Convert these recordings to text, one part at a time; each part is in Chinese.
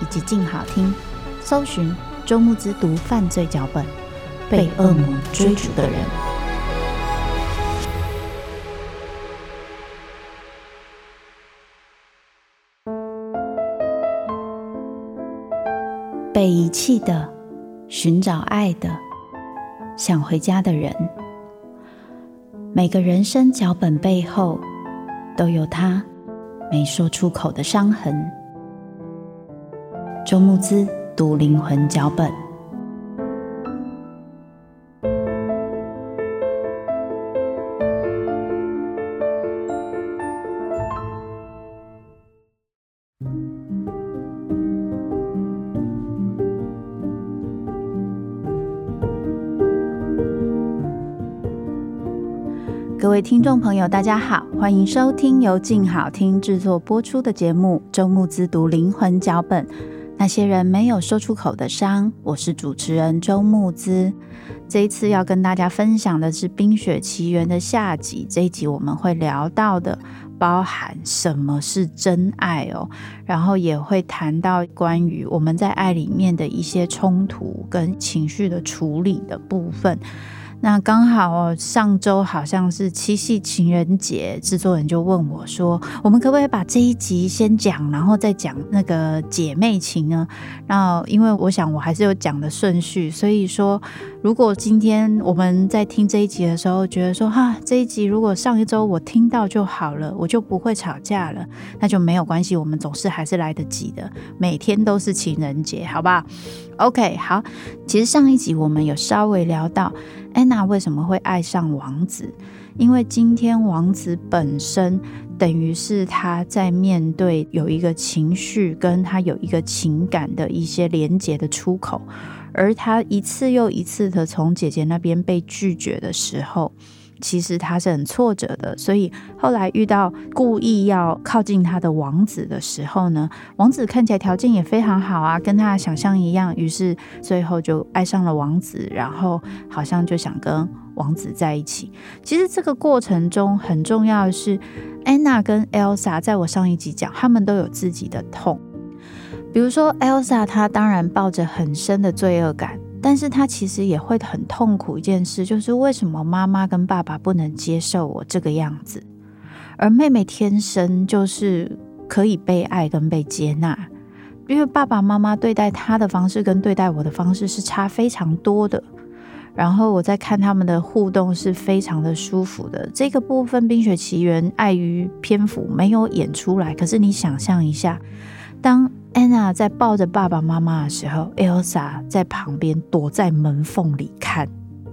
以及静好听，搜寻周慕之读犯罪脚本，被恶魔追逐的人。被遗弃的，寻找爱的，想回家的人。每个人生脚本背后，都有他没说出口的伤痕。周慕姿读灵魂脚本。各位听众朋友，大家好，欢迎收听由静好听制作播出的节目《周慕姿读灵魂脚本》。那些人没有说出口的伤，我是主持人周慕姿。这一次要跟大家分享的是《冰雪奇缘》的下集。这一集我们会聊到的，包含什么是真爱哦，然后也会谈到关于我们在爱里面的一些冲突跟情绪的处理的部分。那刚好，上周好像是七夕情人节，制作人就问我说：“我们可不可以把这一集先讲，然后再讲那个姐妹情呢？”那因为我想我还是有讲的顺序，所以说如果今天我们在听这一集的时候，觉得说哈，这一集如果上一周我听到就好了，我就不会吵架了，那就没有关系，我们总是还是来得及的，每天都是情人节，好不好？OK，好，其实上一集我们有稍微聊到。安娜为什么会爱上王子？因为今天王子本身等于是他在面对有一个情绪，跟他有一个情感的一些连接的出口，而他一次又一次的从姐姐那边被拒绝的时候。其实他是很挫折的，所以后来遇到故意要靠近他的王子的时候呢，王子看起来条件也非常好啊，跟他的想象一样，于是最后就爱上了王子，然后好像就想跟王子在一起。其实这个过程中很重要的是，安娜跟 Elsa 在我上一集讲，他们都有自己的痛，比如说 Elsa，她当然抱着很深的罪恶感。但是她其实也会很痛苦一件事，就是为什么妈妈跟爸爸不能接受我这个样子，而妹妹天生就是可以被爱跟被接纳，因为爸爸妈妈对待她的方式跟对待我的方式是差非常多的。然后我在看他们的互动是非常的舒服的。这个部分《冰雪奇缘》碍于篇幅没有演出来，可是你想象一下，当。安娜在抱着爸爸妈妈的时候，Elsa 在旁边躲在门缝里看，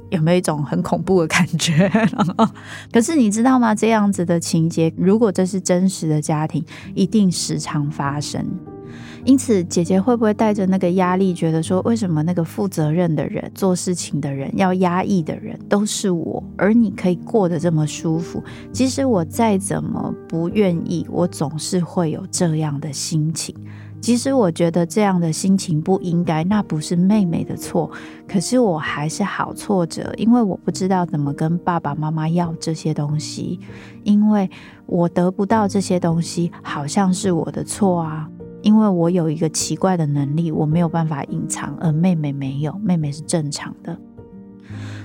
有没有一种很恐怖的感觉？可是你知道吗？这样子的情节，如果这是真实的家庭，一定时常发生。因此，姐姐会不会带着那个压力，觉得说，为什么那个负责任的人、做事情的人、要压抑的人都是我，而你可以过得这么舒服？即使我再怎么不愿意，我总是会有这样的心情。其实我觉得这样的心情不应该，那不是妹妹的错。可是我还是好挫折，因为我不知道怎么跟爸爸妈妈要这些东西，因为我得不到这些东西，好像是我的错啊。因为我有一个奇怪的能力，我没有办法隐藏，而妹妹没有，妹妹是正常的。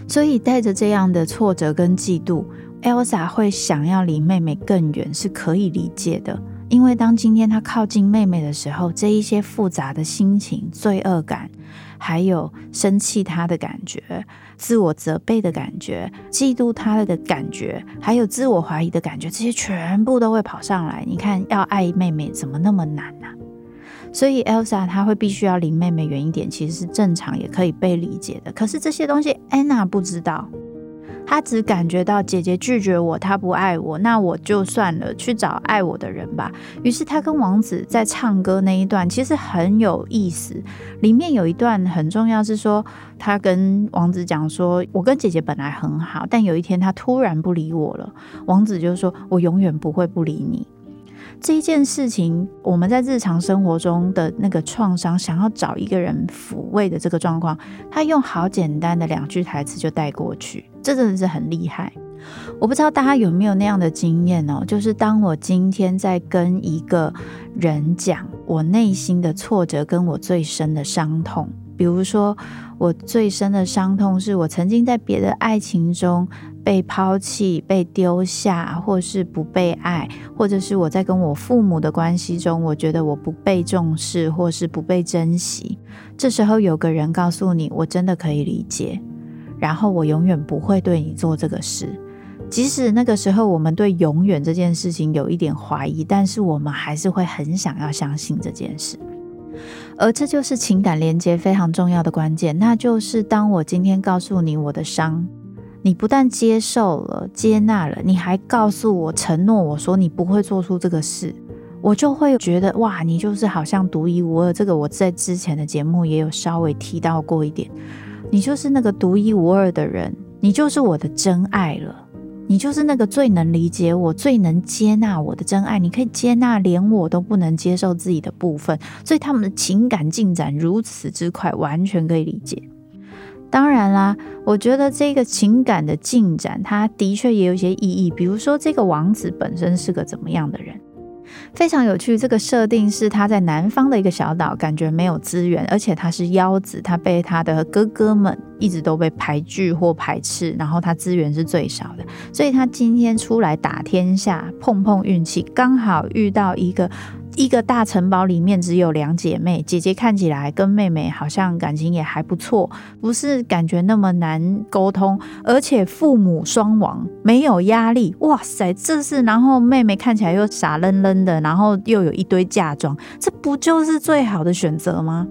所以带着这样的挫折跟嫉妒，Elsa 会想要离妹妹更远，是可以理解的。因为当今天他靠近妹妹的时候，这一些复杂的心情、罪恶感，还有生气他的感觉、自我责备的感觉、嫉妒他的感觉，还有自我怀疑的感觉，这些全部都会跑上来。你看，要爱妹妹怎么那么难呢？所以 Elsa 她会必须要离妹妹远一点，其实是正常，也可以被理解的。可是这些东西 Anna 不知道，他只感觉到姐姐拒绝我，她不爱我，那我就算了，去找爱我的人吧。于是他跟王子在唱歌那一段其实很有意思，里面有一段很重要，是说他跟王子讲说：“我跟姐姐本来很好，但有一天她突然不理我了。”王子就说：“我永远不会不理你。”这一件事情，我们在日常生活中的那个创伤，想要找一个人抚慰的这个状况，他用好简单的两句台词就带过去，这真的是很厉害。我不知道大家有没有那样的经验哦，就是当我今天在跟一个人讲我内心的挫折，跟我最深的伤痛。比如说，我最深的伤痛是我曾经在别的爱情中被抛弃、被丢下，或是不被爱，或者是我在跟我父母的关系中，我觉得我不被重视，或是不被珍惜。这时候有个人告诉你，我真的可以理解，然后我永远不会对你做这个事。即使那个时候我们对永远这件事情有一点怀疑，但是我们还是会很想要相信这件事。而这就是情感连接非常重要的关键，那就是当我今天告诉你我的伤，你不但接受了、接纳了，你还告诉我、承诺我说你不会做出这个事，我就会觉得哇，你就是好像独一无二。这个我在之前的节目也有稍微提到过一点，你就是那个独一无二的人，你就是我的真爱了。你就是那个最能理解我、最能接纳我的真爱。你可以接纳连我都不能接受自己的部分，所以他们的情感进展如此之快，完全可以理解。当然啦，我觉得这个情感的进展，它的确也有一些意义。比如说，这个王子本身是个怎么样的人？非常有趣，这个设定是他在南方的一个小岛，感觉没有资源，而且他是妖子，他被他的哥哥们一直都被排拒或排斥，然后他资源是最少的，所以他今天出来打天下，碰碰运气，刚好遇到一个。一个大城堡里面只有两姐妹，姐姐看起来跟妹妹好像感情也还不错，不是感觉那么难沟通，而且父母双亡，没有压力。哇塞，这是然后妹妹看起来又傻愣愣的，然后又有一堆嫁妆，这不就是最好的选择吗？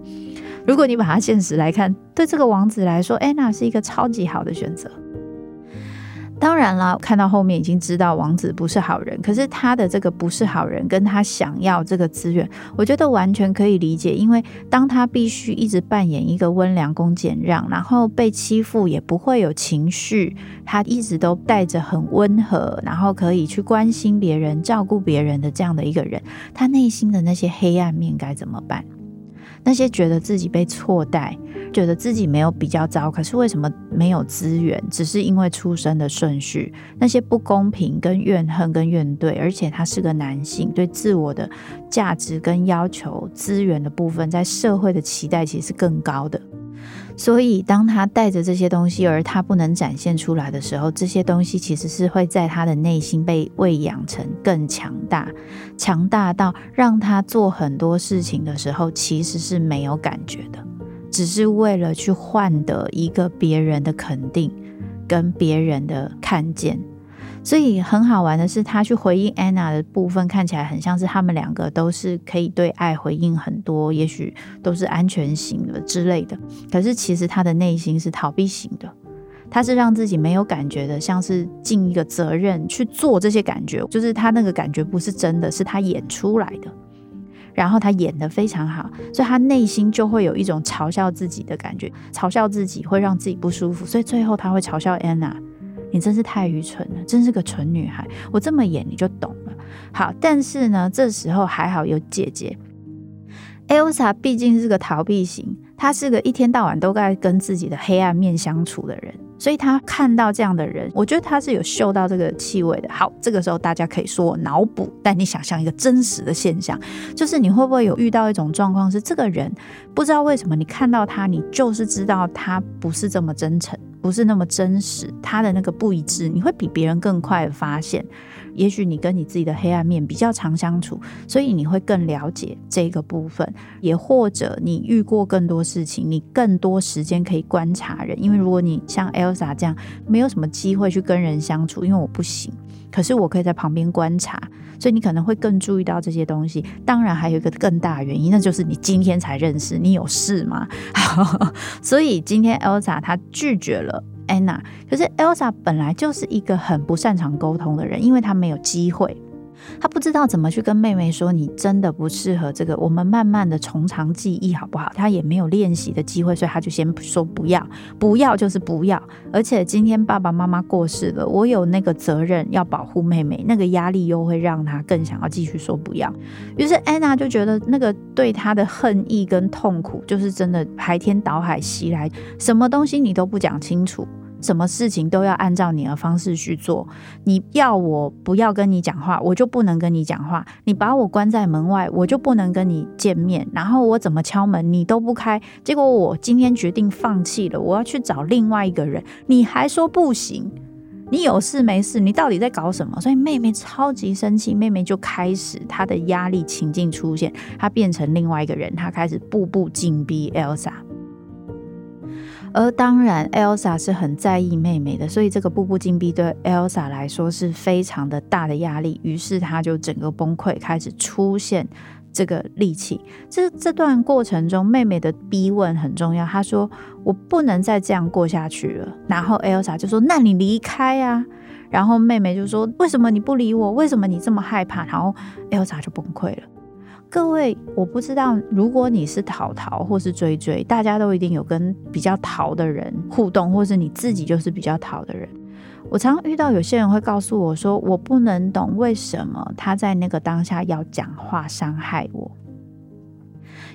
如果你把它现实来看，对这个王子来说，安娜是一个超级好的选择。当然了，看到后面已经知道王子不是好人，可是他的这个不是好人，跟他想要这个资源，我觉得完全可以理解。因为当他必须一直扮演一个温良恭俭让，然后被欺负也不会有情绪，他一直都带着很温和，然后可以去关心别人、照顾别人的这样的一个人，他内心的那些黑暗面该怎么办？那些觉得自己被错待，觉得自己没有比较糟，可是为什么没有资源？只是因为出生的顺序，那些不公平、跟怨恨、跟怨怼，而且他是个男性，对自我的价值跟要求、资源的部分，在社会的期待其实是更高的。所以，当他带着这些东西，而他不能展现出来的时候，这些东西其实是会在他的内心被喂养成更强大，强大到让他做很多事情的时候，其实是没有感觉的，只是为了去换得一个别人的肯定，跟别人的看见。所以很好玩的是，他去回应安娜的部分，看起来很像是他们两个都是可以对爱回应很多，也许都是安全型的之类的。可是其实他的内心是逃避型的，他是让自己没有感觉的，像是尽一个责任去做这些感觉，就是他那个感觉不是真的，是他演出来的。然后他演得非常好，所以他内心就会有一种嘲笑自己的感觉，嘲笑自己会让自己不舒服，所以最后他会嘲笑安娜。你真是太愚蠢了，真是个蠢女孩。我这么演你就懂了。好，但是呢，这时候还好有姐姐。Elsa 毕竟是个逃避型，她是个一天到晚都在跟自己的黑暗面相处的人，所以她看到这样的人，我觉得她是有嗅到这个气味的。好，这个时候大家可以说我脑补，但你想象一个真实的现象，就是你会不会有遇到一种状况，是这个人不知道为什么你看到他，你就是知道他不是这么真诚。不是那么真实，他的那个不一致，你会比别人更快的发现。也许你跟你自己的黑暗面比较常相处，所以你会更了解这个部分。也或者你遇过更多事情，你更多时间可以观察人。因为如果你像 Elsa 这样，没有什么机会去跟人相处，因为我不行。可是我可以在旁边观察，所以你可能会更注意到这些东西。当然，还有一个更大原因，那就是你今天才认识，你有事吗？所以今天 Elsa 她拒绝了。安娜，可是 Elsa 本来就是一个很不擅长沟通的人，因为她没有机会，他不知道怎么去跟妹妹说，你真的不适合这个，我们慢慢的从长计议好不好？他也没有练习的机会，所以他就先说不要，不要就是不要。而且今天爸爸妈妈过世了，我有那个责任要保护妹妹，那个压力又会让她更想要继续说不要。于是安娜就觉得那个对她的恨意跟痛苦，就是真的排天倒海袭来，什么东西你都不讲清楚。什么事情都要按照你的方式去做。你要我不要跟你讲话，我就不能跟你讲话。你把我关在门外，我就不能跟你见面。然后我怎么敲门，你都不开。结果我今天决定放弃了，我要去找另外一个人，你还说不行。你有事没事？你到底在搞什么？所以妹妹超级生气，妹妹就开始她的压力情境出现，她变成另外一个人，她开始步步紧逼 Elsa。而当然，Elsa 是很在意妹妹的，所以这个步步紧逼对 Elsa 来说是非常的大的压力。于是她就整个崩溃，开始出现这个戾气。这这段过程中，妹妹的逼问很重要。她说：“我不能再这样过下去了。”然后 Elsa 就说：“那你离开啊！”然后妹妹就说：“为什么你不理我？为什么你这么害怕？”然后 Elsa 就崩溃了。各位，我不知道，如果你是淘淘或是追追，大家都一定有跟比较淘的人互动，或是你自己就是比较淘的人。我常常遇到有些人会告诉我说，我不能懂为什么他在那个当下要讲话伤害我。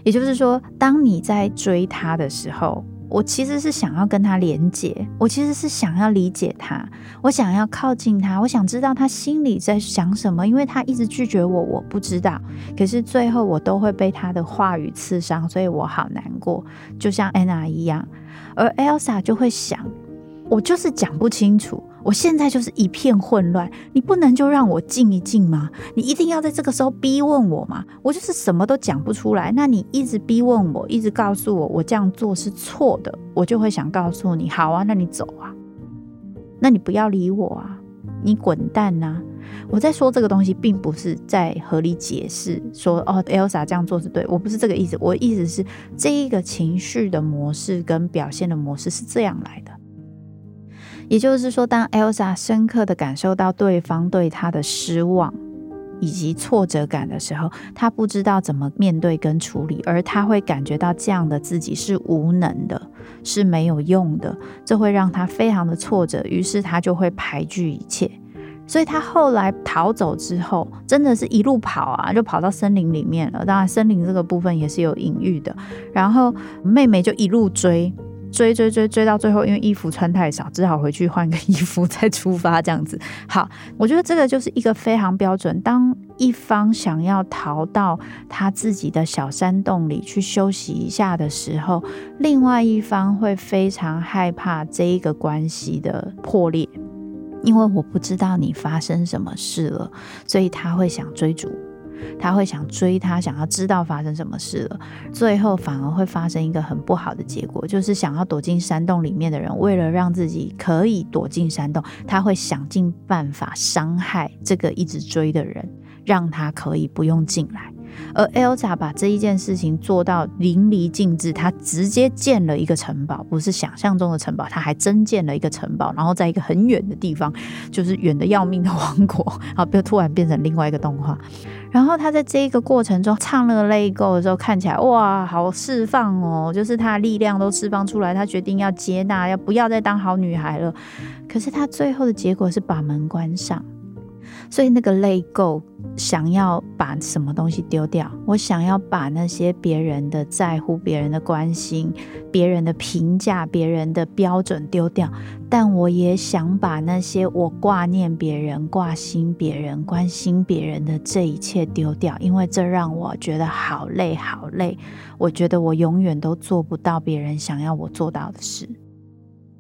也就是说，当你在追他的时候。我其实是想要跟他连接，我其实是想要理解他，我想要靠近他，我想知道他心里在想什么，因为他一直拒绝我，我不知道。可是最后我都会被他的话语刺伤，所以我好难过，就像安娜一样。而 Elsa 就会想，我就是讲不清楚。我现在就是一片混乱，你不能就让我静一静吗？你一定要在这个时候逼问我吗？我就是什么都讲不出来，那你一直逼问我，一直告诉我我这样做是错的，我就会想告诉你，好啊，那你走啊，那你不要理我啊，你滚蛋呐！我在说这个东西，并不是在合理解释说哦，Elsa 这样做是对，我不是这个意思，我的意思是这一个情绪的模式跟表现的模式是这样来的。也就是说，当 Elsa 深刻的感受到对方对她的失望以及挫折感的时候，她不知道怎么面对跟处理，而她会感觉到这样的自己是无能的，是没有用的，这会让她非常的挫折，于是她就会排拒一切。所以她后来逃走之后，真的是一路跑啊，就跑到森林里面了。当然，森林这个部分也是有隐喻的。然后妹妹就一路追。追追追追到最后，因为衣服穿太少，只好回去换个 衣服再出发。这样子，好，我觉得这个就是一个非常标准。当一方想要逃到他自己的小山洞里去休息一下的时候，另外一方会非常害怕这一个关系的破裂，因为我不知道你发生什么事了，所以他会想追逐。他会想追他，想要知道发生什么事了，最后反而会发生一个很不好的结果，就是想要躲进山洞里面的人，为了让自己可以躲进山洞，他会想尽办法伤害这个一直追的人，让他可以不用进来。而 Elsa 把这一件事情做到淋漓尽致，他直接建了一个城堡，不是想象中的城堡，他还真建了一个城堡，然后在一个很远的地方，就是远的要命的 王国，啊，不要突然变成另外一个动画。然后他在这一个过程中唱了个 Let It Go 的时候，看起来哇，好释放哦，就是他的力量都释放出来，他决定要接纳，要不要再当好女孩了。可是他最后的结果是把门关上。所以那个 Let Go，想要把什么东西丢掉？我想要把那些别人的在乎、别人的关心、别人的评价、别人的标准丢掉，但我也想把那些我挂念别人、挂心别人、关心别人的这一切丢掉，因为这让我觉得好累、好累。我觉得我永远都做不到别人想要我做到的事。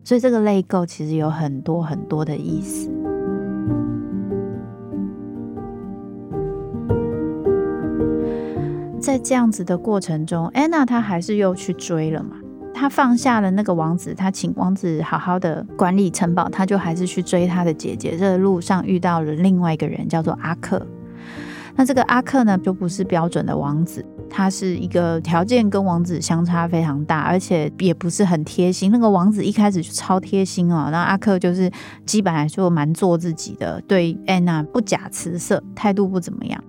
所以这个泪沟其实有很多很多的意思。在这样子的过程中，安娜她还是又去追了嘛。她放下了那个王子，她请王子好好的管理城堡，她就还是去追她的姐姐。这路上遇到了另外一个人，叫做阿克。那这个阿克呢，就不是标准的王子，他是一个条件跟王子相差非常大，而且也不是很贴心。那个王子一开始就超贴心哦，那阿克就是基本来说蛮做自己的，对安娜不假辞色，态度不怎么样。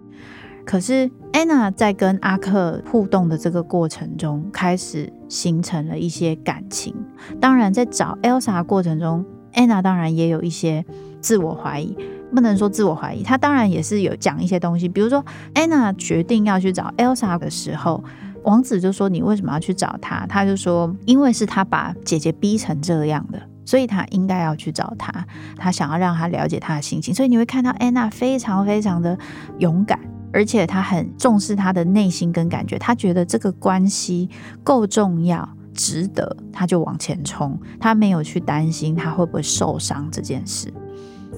可是安娜在跟阿克互动的这个过程中，开始形成了一些感情。当然，在找 Elsa 过程中，安娜当然也有一些自我怀疑，不能说自我怀疑，她当然也是有讲一些东西。比如说，安娜决定要去找 Elsa 的时候，王子就说：“你为什么要去找她？”他就说：“因为是他把姐姐逼成这样的，所以他应该要去找她。他想要让她了解她的心情。”所以你会看到安娜非常非常的勇敢。而且他很重视他的内心跟感觉，他觉得这个关系够重要，值得，他就往前冲。他没有去担心他会不会受伤这件事。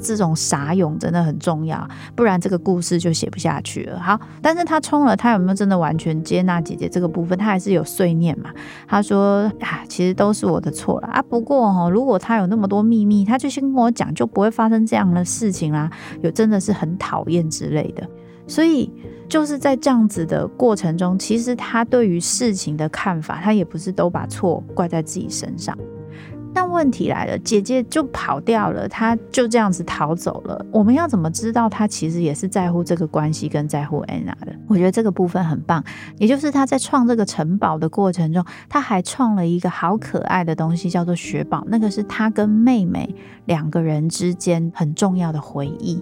这种傻勇真的很重要，不然这个故事就写不下去了。好，但是他冲了，他有没有真的完全接纳姐姐这个部分？他还是有碎念嘛？他说啊，其实都是我的错了啊。不过哈，如果他有那么多秘密，他就先跟我讲，就不会发生这样的事情啦。有真的是很讨厌之类的。所以就是在这样子的过程中，其实他对于事情的看法，他也不是都把错怪在自己身上。但问题来了，姐姐就跑掉了，他就这样子逃走了。我们要怎么知道他其实也是在乎这个关系跟在乎安娜的？我觉得这个部分很棒，也就是他在创这个城堡的过程中，他还创了一个好可爱的东西，叫做雪宝。那个是他跟妹妹两个人之间很重要的回忆。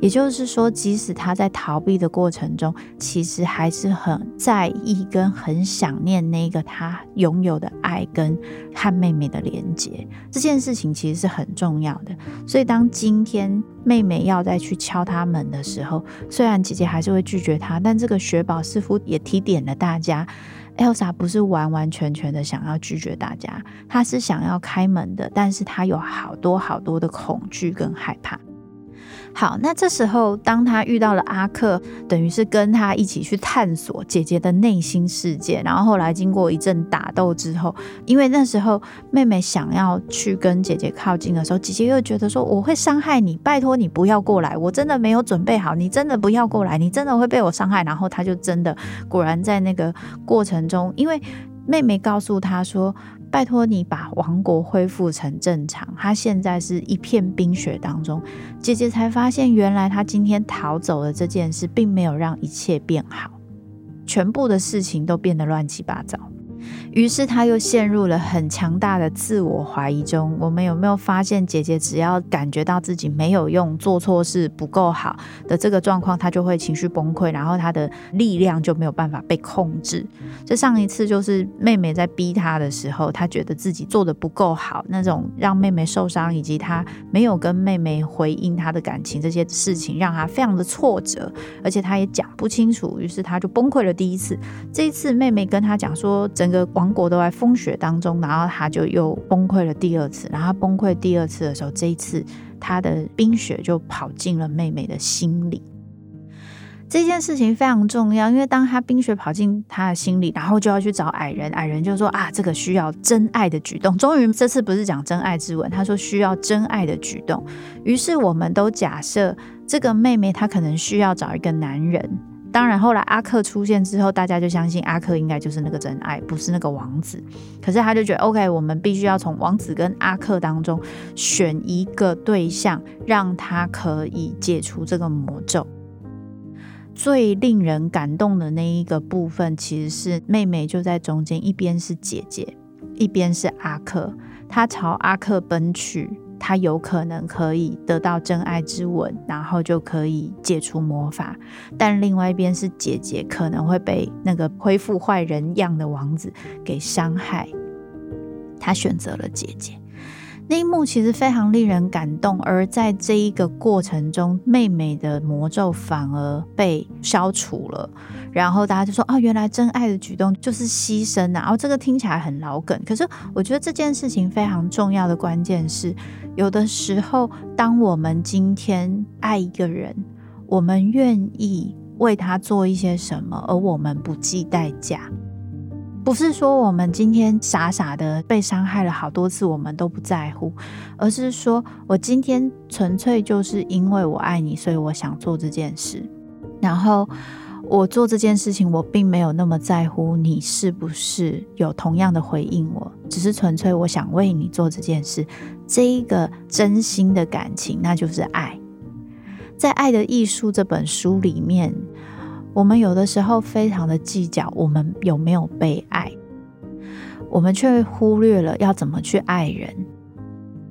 也就是说，即使他在逃避的过程中，其实还是很在意跟很想念那个他拥有的爱跟和妹妹的连接。这件事情其实是很重要的。所以，当今天妹妹要再去敲他门的时候，虽然姐姐还是会拒绝他，但这个雪宝似乎也提点了大家，Elsa 不是完完全全的想要拒绝大家，她是想要开门的，但是她有好多好多的恐惧跟害怕。好，那这时候当他遇到了阿克，等于是跟他一起去探索姐姐的内心世界。然后后来经过一阵打斗之后，因为那时候妹妹想要去跟姐姐靠近的时候，姐姐又觉得说，我会伤害你，拜托你不要过来，我真的没有准备好，你真的不要过来，你真的会被我伤害。然后他就真的果然在那个过程中，因为妹妹告诉他说。拜托你把王国恢复成正常。他现在是一片冰雪当中，姐姐才发现，原来他今天逃走的这件事，并没有让一切变好，全部的事情都变得乱七八糟。于是他又陷入了很强大的自我怀疑中。我们有没有发现，姐姐只要感觉到自己没有用、做错事不够好的这个状况，她就会情绪崩溃，然后她的力量就没有办法被控制。这上一次就是妹妹在逼她的时候，她觉得自己做得不够好，那种让妹妹受伤，以及她没有跟妹妹回应她的感情，这些事情让她非常的挫折，而且她也讲不清楚，于是她就崩溃了。第一次，这一次妹妹跟她讲说，整王国都在风雪当中，然后他就又崩溃了第二次。然后崩溃第二次的时候，这一次他的冰雪就跑进了妹妹的心里。这件事情非常重要，因为当他冰雪跑进他的心里，然后就要去找矮人，矮人就说啊，这个需要真爱的举动。终于这次不是讲真爱之吻，他说需要真爱的举动。于是我们都假设这个妹妹她可能需要找一个男人。当然，后来阿克出现之后，大家就相信阿克应该就是那个真爱，不是那个王子。可是他就觉得，OK，我们必须要从王子跟阿克当中选一个对象，让他可以解除这个魔咒。最令人感动的那一个部分，其实是妹妹就在中间，一边是姐姐，一边是阿克，她朝阿克奔去。他有可能可以得到真爱之吻，然后就可以解除魔法。但另外一边是姐姐可能会被那个恢复坏人样的王子给伤害。他选择了姐姐。那一幕其实非常令人感动，而在这一个过程中，妹妹的魔咒反而被消除了。然后大家就说：“哦，原来真爱的举动就是牺牲啊！”然后这个听起来很老梗，可是我觉得这件事情非常重要的关键是，有的时候，当我们今天爱一个人，我们愿意为他做一些什么，而我们不计代价。不是说我们今天傻傻的被伤害了好多次，我们都不在乎，而是说我今天纯粹就是因为我爱你，所以我想做这件事。然后我做这件事情，我并没有那么在乎你是不是有同样的回应我，只是纯粹我想为你做这件事。这一个真心的感情，那就是爱。在《爱的艺术》这本书里面。我们有的时候非常的计较，我们有没有被爱，我们却忽略了要怎么去爱人。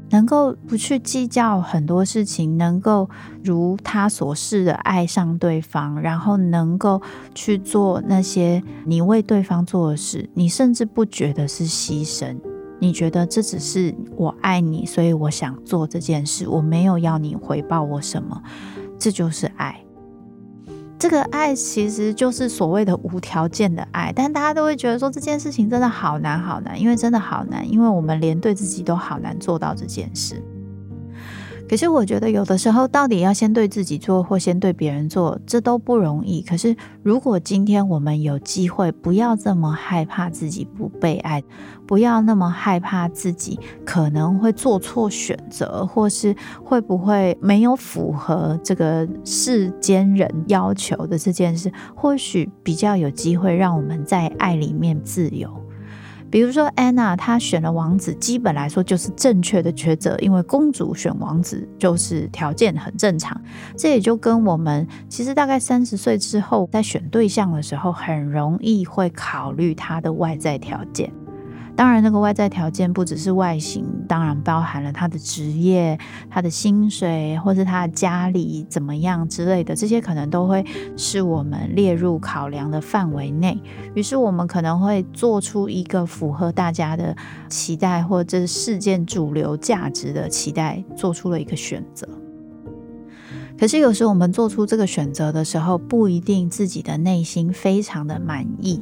能够不去计较很多事情，能够如他所示的爱上对方，然后能够去做那些你为对方做的事，你甚至不觉得是牺牲，你觉得这只是我爱你，所以我想做这件事，我没有要你回报我什么，这就是爱。这个爱其实就是所谓的无条件的爱，但大家都会觉得说这件事情真的好难好难，因为真的好难，因为我们连对自己都好难做到这件事。可是我觉得有的时候，到底要先对自己做，或先对别人做，这都不容易。可是如果今天我们有机会，不要这么害怕自己不被爱，不要那么害怕自己可能会做错选择，或是会不会没有符合这个世间人要求的这件事，或许比较有机会让我们在爱里面自由。比如说安娜，她选了王子，基本来说就是正确的抉择，因为公主选王子就是条件很正常。这也就跟我们其实大概三十岁之后，在选对象的时候，很容易会考虑他的外在条件。当然，那个外在条件不只是外形，当然包含了他的职业、他的薪水，或是他的家里怎么样之类的，这些可能都会是我们列入考量的范围内。于是，我们可能会做出一个符合大家的期待，或者事件主流价值的期待，做出了一个选择。可是，有时我们做出这个选择的时候，不一定自己的内心非常的满意，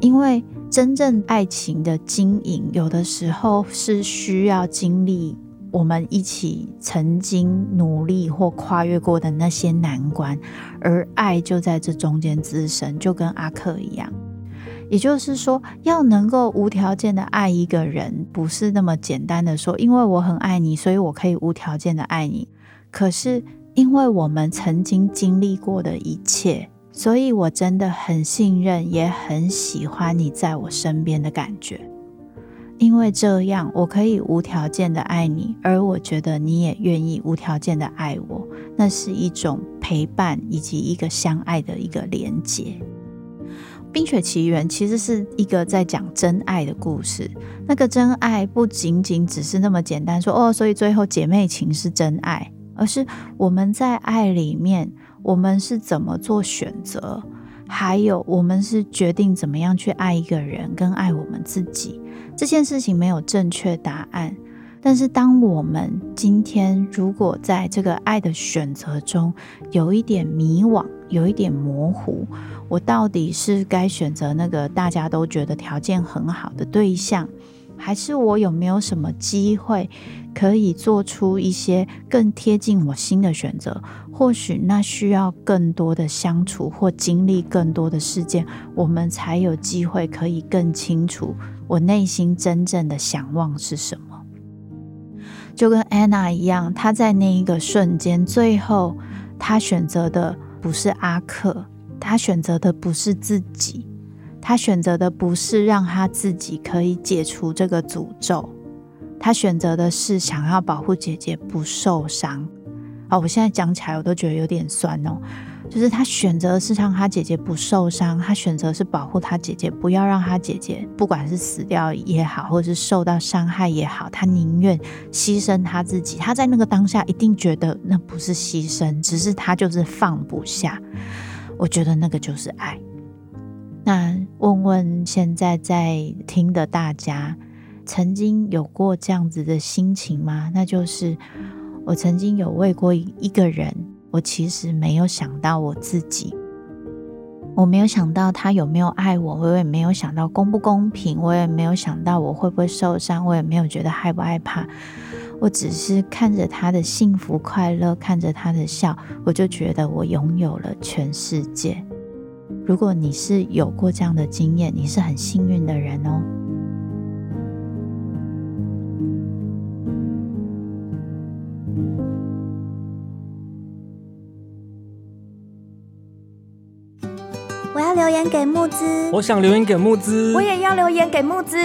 因为。真正爱情的经营，有的时候是需要经历我们一起曾经努力或跨越过的那些难关，而爱就在这中间滋生，就跟阿克一样。也就是说，要能够无条件的爱一个人，不是那么简单的说，因为我很爱你，所以我可以无条件的爱你。可是，因为我们曾经经历过的一切。所以，我真的很信任，也很喜欢你在我身边的感觉，因为这样我可以无条件的爱你，而我觉得你也愿意无条件的爱我，那是一种陪伴以及一个相爱的一个连结。《冰雪奇缘》其实是一个在讲真爱的故事，那个真爱不仅仅只是那么简单说哦，所以最后姐妹情是真爱，而是我们在爱里面。我们是怎么做选择？还有，我们是决定怎么样去爱一个人，跟爱我们自己。这件事情没有正确答案。但是，当我们今天如果在这个爱的选择中有一点迷惘，有一点模糊，我到底是该选择那个大家都觉得条件很好的对象，还是我有没有什么机会可以做出一些更贴近我心的选择？或许那需要更多的相处或经历更多的事件，我们才有机会可以更清楚我内心真正的想望是什么。就跟安娜一样，她在那一个瞬间，最后她选择的不是阿克，她选择的不是自己，她选择的不是让她自己可以解除这个诅咒，他选择的是想要保护姐姐不受伤。哦，我现在讲起来我都觉得有点酸哦。就是他选择是让他姐姐不受伤，他选择是保护他姐姐，不要让他姐姐不管是死掉也好，或者是受到伤害也好，他宁愿牺牲他自己。他在那个当下一定觉得那不是牺牲，只是他就是放不下。我觉得那个就是爱。那问问现在在听的大家，曾经有过这样子的心情吗？那就是我曾经有为过一个人，我其实没有想到我自己，我没有想到他有没有爱我，我也没有想到公不公平，我也没有想到我会不会受伤，我也没有觉得害不害怕。我只是看着他的幸福快乐，看着他的笑，我就觉得我拥有了全世界。如果你是有过这样的经验，你是很幸运的人哦。言给慕姿，我想留言给木子，我也要留言给木子。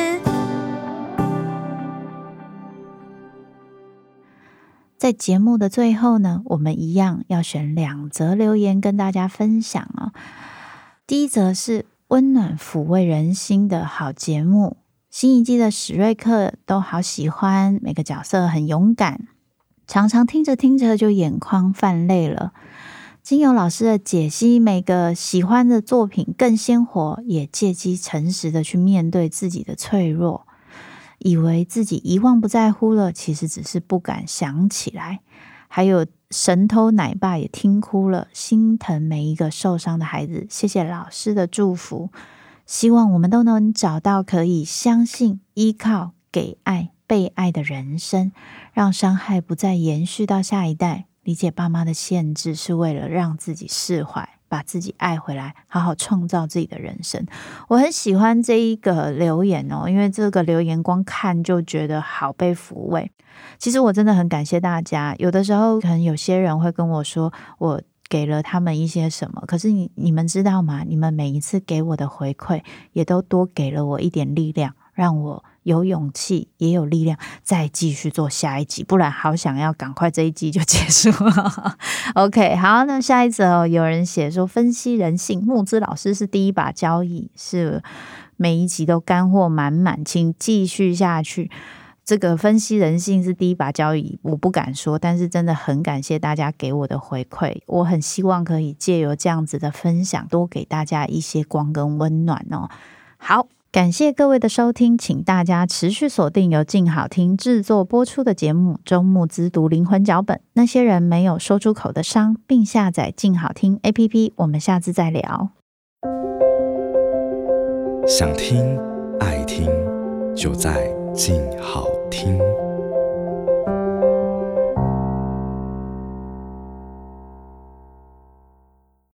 在节目的最后呢，我们一样要选两则留言跟大家分享哦。第一则是温暖抚慰人心的好节目，新一季的史瑞克都好喜欢，每个角色很勇敢，常常听着听着就眼眶泛泪了。经由老师的解析，每个喜欢的作品更鲜活，也借机诚实的去面对自己的脆弱。以为自己遗忘不在乎了，其实只是不敢想起来。还有神偷奶爸也听哭了，心疼每一个受伤的孩子。谢谢老师的祝福，希望我们都能找到可以相信、依靠、给爱、被爱的人生，让伤害不再延续到下一代。理解爸妈的限制，是为了让自己释怀。把自己爱回来，好好创造自己的人生。我很喜欢这一个留言哦，因为这个留言光看就觉得好被抚慰。其实我真的很感谢大家。有的时候可能有些人会跟我说，我给了他们一些什么，可是你你们知道吗？你们每一次给我的回馈，也都多给了我一点力量，让我。有勇气，也有力量，再继续做下一集，不然好想要赶快这一集就 结束了。OK，好，那下一则有人写说，分析人性，木之老师是第一把交椅，是每一集都干货满满，请继续下去。这个分析人性是第一把交椅，我不敢说，但是真的很感谢大家给我的回馈，我很希望可以借由这样子的分享，多给大家一些光跟温暖哦。好。感谢各位的收听，请大家持续锁定由静好听制作播出的节目《周牧之读灵魂脚本》，那些人没有说出口的伤，并下载静好听 APP。我们下次再聊。想听爱听，就在静好听。